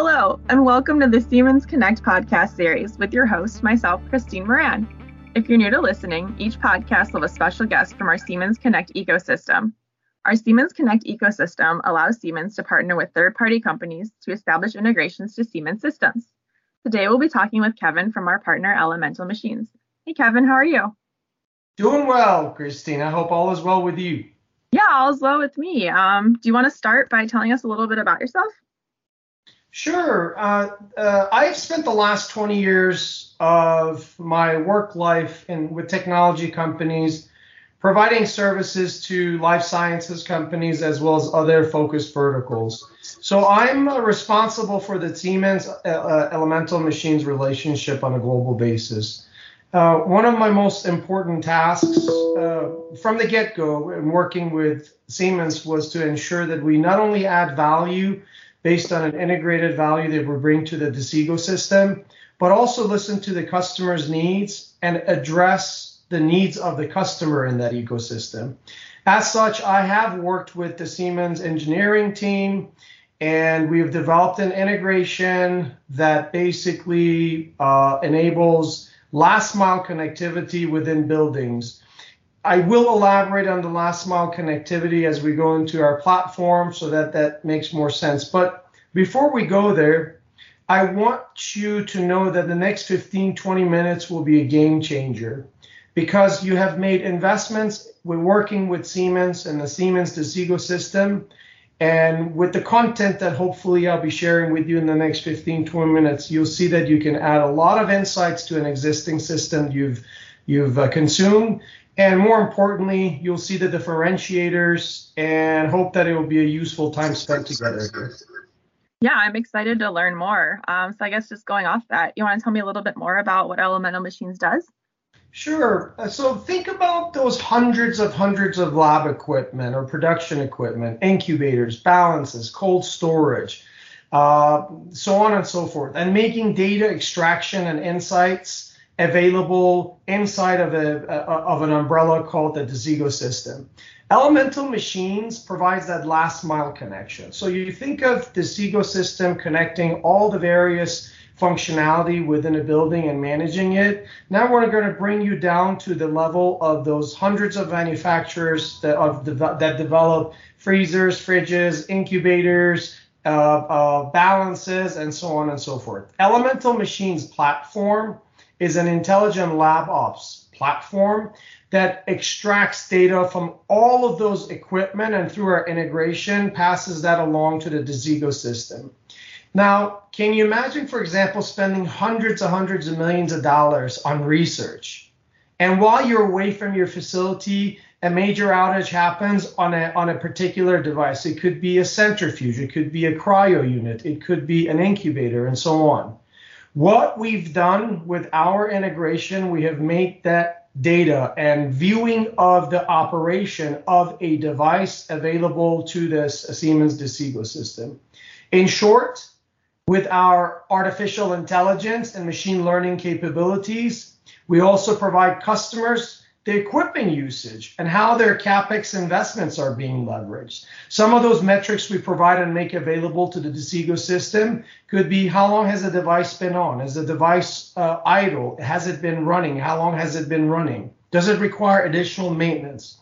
Hello, and welcome to the Siemens Connect podcast series with your host, myself, Christine Moran. If you're new to listening, each podcast will have a special guest from our Siemens Connect ecosystem. Our Siemens Connect ecosystem allows Siemens to partner with third party companies to establish integrations to Siemens systems. Today, we'll be talking with Kevin from our partner Elemental Machines. Hey, Kevin, how are you? Doing well, Christine. I hope all is well with you. Yeah, all is well with me. Um, do you want to start by telling us a little bit about yourself? Sure. Uh, uh, I've spent the last 20 years of my work life in with technology companies, providing services to life sciences companies as well as other focused verticals. So I'm uh, responsible for the Siemens uh, uh, Elemental Machines relationship on a global basis. Uh, one of my most important tasks from the get-go in working with Siemens was to ensure that we not only add value based on an integrated value that we bring to the this ecosystem, but also listen to the customer's needs and address the needs of the customer in that ecosystem. As such, I have worked with the Siemens engineering team and we've developed an integration that basically uh, enables last mile connectivity within buildings. I will elaborate on the last mile connectivity as we go into our platform so that that makes more sense. But before we go there, I want you to know that the next 15, 20 minutes will be a game changer because you have made investments. We're working with Siemens and the Siemens Desigo system. And with the content that hopefully I'll be sharing with you in the next 15, 20 minutes, you'll see that you can add a lot of insights to an existing system you've you've uh, consumed and more importantly, you'll see the differentiators and hope that it will be a useful time spent together. Yeah, I'm excited to learn more. Um, so I guess just going off that, you want to tell me a little bit more about what Elemental Machines does? Sure. Uh, so think about those hundreds of hundreds of lab equipment or production equipment, incubators, balances, cold storage, uh, so on and so forth, and making data extraction and insights available inside of, a, of an umbrella called the Desigo system. Elemental Machines provides that last mile connection. So you think of the Desigo system connecting all the various functionality within a building and managing it. Now we're going to bring you down to the level of those hundreds of manufacturers that, of, that develop freezers, fridges, incubators, uh, uh, balances, and so on and so forth. Elemental Machines platform is an intelligent lab ops platform that extracts data from all of those equipment and through our integration passes that along to the Desigo system. Now, can you imagine, for example, spending hundreds of hundreds of millions of dollars on research? And while you're away from your facility, a major outage happens on a, on a particular device. It could be a centrifuge, it could be a cryo unit, it could be an incubator, and so on. What we've done with our integration, we have made that data and viewing of the operation of a device available to this Siemens Desigo system. In short, with our artificial intelligence and machine learning capabilities, we also provide customers the equipment usage and how their capex investments are being leveraged. Some of those metrics we provide and make available to the Desigo system could be how long has a device been on? Is the device uh, idle? Has it been running? How long has it been running? Does it require additional maintenance?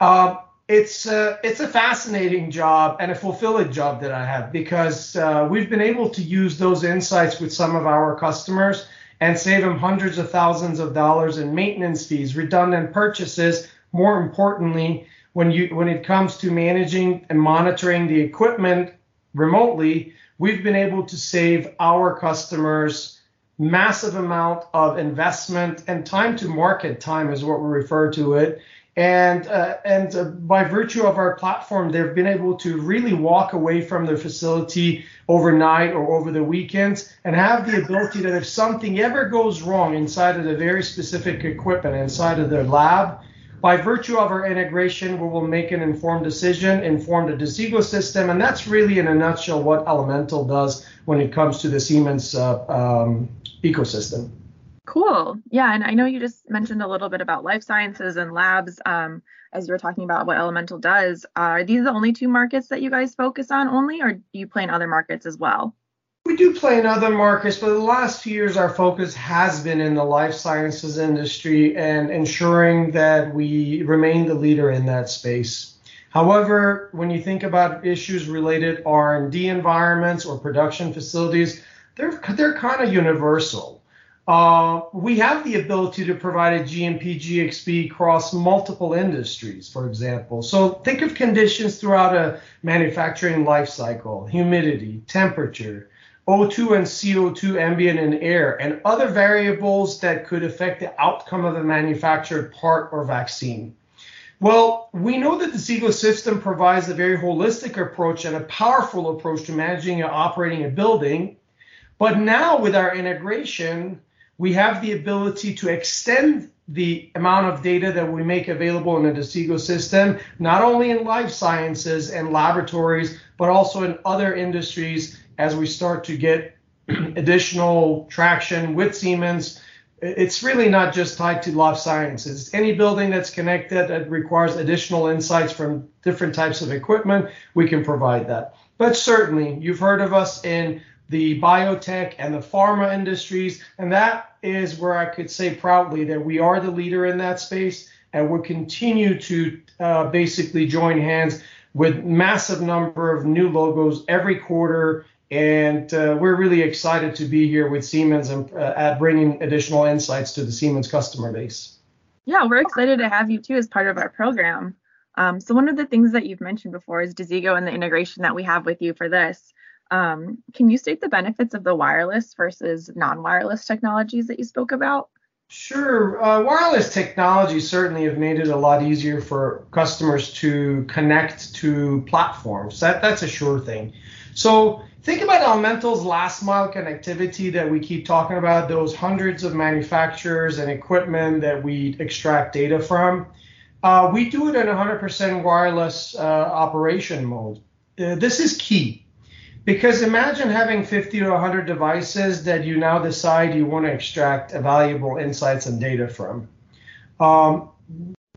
Uh, it's uh, it's a fascinating job and a fulfilling job that I have because uh, we've been able to use those insights with some of our customers and save them hundreds of thousands of dollars in maintenance fees, redundant purchases. More importantly, when you when it comes to managing and monitoring the equipment remotely, we've been able to save our customers massive amount of investment and time to market time is what we refer to it and uh, and uh, by virtue of our platform, they've been able to really walk away from their facility overnight or over the weekends and have the ability that if something ever goes wrong inside of the very specific equipment inside of their lab, by virtue of our integration, we will make an informed decision, inform the Desigo system, and that's really in a nutshell what Elemental does when it comes to the Siemens uh, um, ecosystem. Cool. Yeah, and I know you just mentioned a little bit about life sciences and labs um, as you were talking about what Elemental does. Are these the only two markets that you guys focus on only, or do you play in other markets as well? We do play in other markets, but the last few years, our focus has been in the life sciences industry and ensuring that we remain the leader in that space. However, when you think about issues related R&D environments or production facilities, they're they're kind of universal. Uh, we have the ability to provide a GMP GXP across multiple industries, for example. So think of conditions throughout a manufacturing life cycle: humidity, temperature, O2 and CO2 ambient in air, and other variables that could affect the outcome of a manufactured part or vaccine. Well, we know that this ecosystem provides a very holistic approach and a powerful approach to managing and operating a building. But now with our integration, we have the ability to extend the amount of data that we make available in the Desigo system, not only in life sciences and laboratories, but also in other industries as we start to get additional traction with Siemens. It's really not just tied to life sciences. Any building that's connected that requires additional insights from different types of equipment, we can provide that. But certainly, you've heard of us in the biotech and the pharma industries, and that is where I could say proudly that we are the leader in that space, and we'll continue to uh, basically join hands with massive number of new logos every quarter and uh, we're really excited to be here with Siemens and uh, at bringing additional insights to the Siemens customer base. Yeah, we're excited to have you too as part of our program. Um, so one of the things that you've mentioned before is Desigo and the integration that we have with you for this. Um, can you state the benefits of the wireless versus non-wireless technologies that you spoke about? Sure. Uh, wireless technologies certainly have made it a lot easier for customers to connect to platforms. That that's a sure thing. So think about Elemental's last mile connectivity that we keep talking about, those hundreds of manufacturers and equipment that we extract data from. Uh, we do it in 100% wireless uh, operation mode. Uh, this is key because imagine having 50 to 100 devices that you now decide you want to extract valuable insights and data from. Um,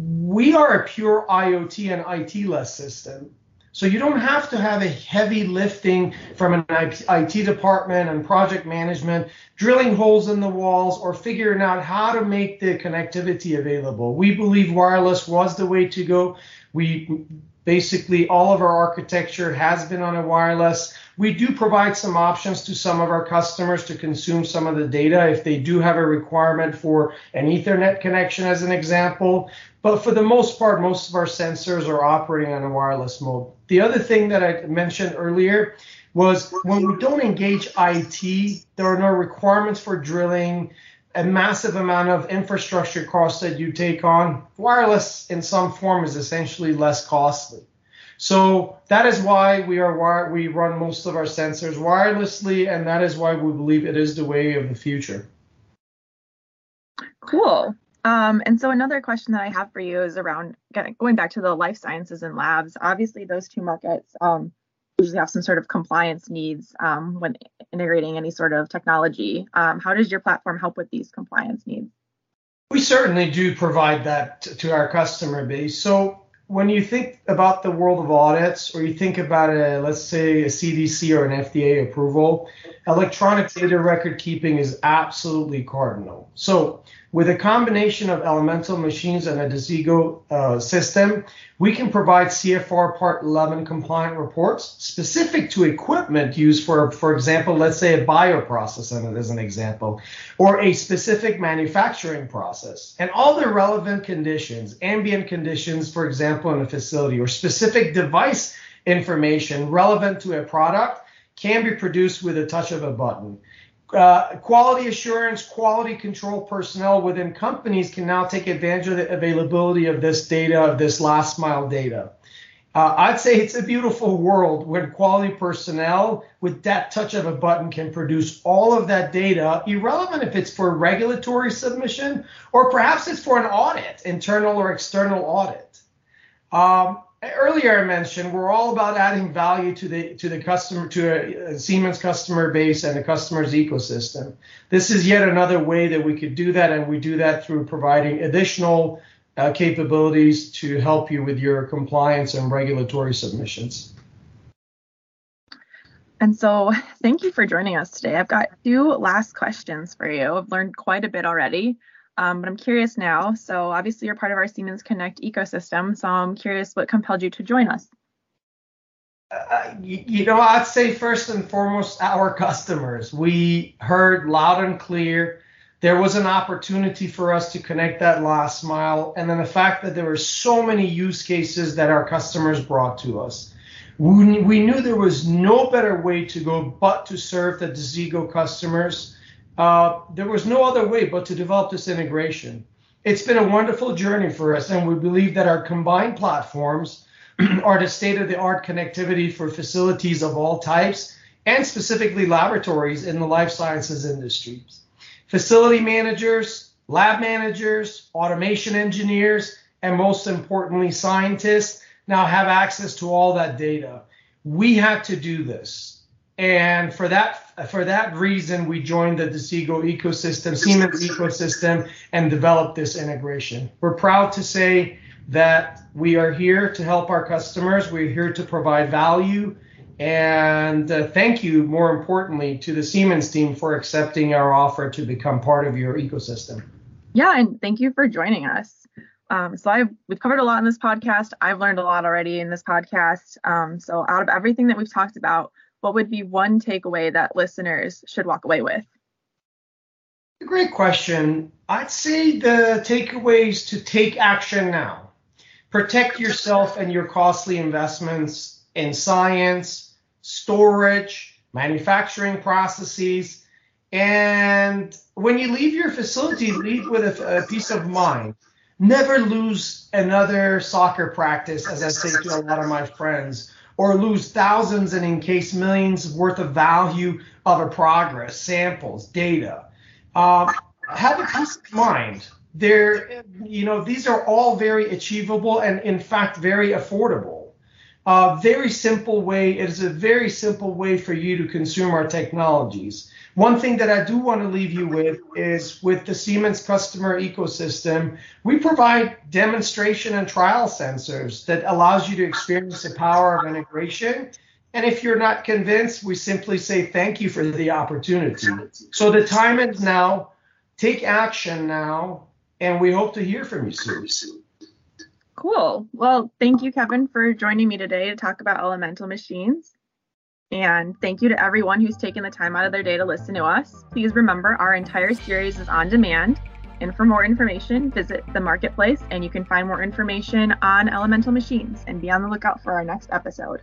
we are a pure IoT and IT-less system. So you don't have to have a heavy lifting from an IT department and project management, drilling holes in the walls or figuring out how to make the connectivity available. We believe wireless was the way to go. We basically all of our architecture has been on a wireless. We do provide some options to some of our customers to consume some of the data if they do have a requirement for an Ethernet connection, as an example. But for the most part, most of our sensors are operating on a wireless mode. The other thing that I mentioned earlier was when we don't engage IT, there are no requirements for drilling, a massive amount of infrastructure costs that you take on. Wireless in some form is essentially less costly. So that is why we are we run most of our sensors wirelessly, and that is why we believe it is the way of the future. Cool. Um, and so another question that I have for you is around going back to the life sciences and labs. Obviously, those two markets um, usually have some sort of compliance needs um, when integrating any sort of technology. Um, how does your platform help with these compliance needs? We certainly do provide that to our customer base. So when you think about the world of audits, or you think about a, let's say, a CDC or an FDA approval, electronic data record keeping is absolutely cardinal. So with a combination of elemental machines and a Desigo uh, system, we can provide CFR Part 11 compliant reports specific to equipment used for, for example, let's say a bioprocess as an example, or a specific manufacturing process. And all the relevant conditions, ambient conditions, for example, in a facility, or specific device information relevant to a product can be produced with a touch of a button. Uh, quality assurance, quality control personnel within companies can now take advantage of the availability of this data, of this last mile data. Uh, I'd say it's a beautiful world when quality personnel with that touch of a button can produce all of that data, irrelevant if it's for regulatory submission or perhaps it's for an audit, internal or external audit. Um, earlier I mentioned we're all about adding value to the to the customer to a, Siemens customer base and the customer's ecosystem. This is yet another way that we could do that, and we do that through providing additional uh, capabilities to help you with your compliance and regulatory submissions. And so, thank you for joining us today. I've got two last questions for you. I've learned quite a bit already, um, but I'm curious now. So, obviously, you're part of our Siemens Connect ecosystem. So, I'm curious what compelled you to join us. Uh, you, you, know, I'd say first and foremost, our customers. We heard loud and clear there was an opportunity for us to connect that last mile. And then the fact that there were so many use cases that our customers brought to us. We, we knew there was no better way to go but to serve the Desigo customers. Uh, there was no other way but to develop this integration. It's been a wonderful journey for us, and we believe that our combined platforms are the state of the art connectivity for facilities of all types and specifically laboratories in the life sciences industries facility managers, lab managers, automation engineers, and most importantly, scientists now have access to all that data. We had to do this. And for that for that reason, we joined the Desigo ecosystem, Siemens ecosystem, and developed this integration. We're proud to say that we are here to help our customers. We're here to provide value and uh, thank you, more importantly, to the Siemens team for accepting our offer to become part of your ecosystem. Yeah, and thank you for joining us. Um, so I've we've covered a lot in this podcast. I've learned a lot already in this podcast. Um, so out of everything that we've talked about, what would be one takeaway that listeners should walk away with? Great question. I'd say the takeaways to take action now. Protect yourself and your costly investments in science, storage, manufacturing processes. And when you leave your facility, leave with a, a peace of mind. Never lose another soccer practice, as I say to a lot of my friends, or lose thousands and in case millions worth of value of a progress, samples, data. Um, have a peace of mind. There, you know, these are all very achievable and, in fact, very affordable. A very simple way. It is a very simple way for you to consume our technologies. One thing that I do want to leave you with is with the Siemens customer ecosystem, we provide demonstration and trial sensors that allows you to experience the power of integration. And if you're not convinced, we simply say thank you for the opportunity. So the time is now. Take action now, and we hope to hear from you soon. Cool. Well, thank you, Kevin, for joining me today to talk about elemental machines. And thank you to everyone who's taken the time out of their day to listen to us. Please remember our entire series is on demand. And for more information, visit the marketplace and you can find more information on elemental machines and be on the lookout for our next episode.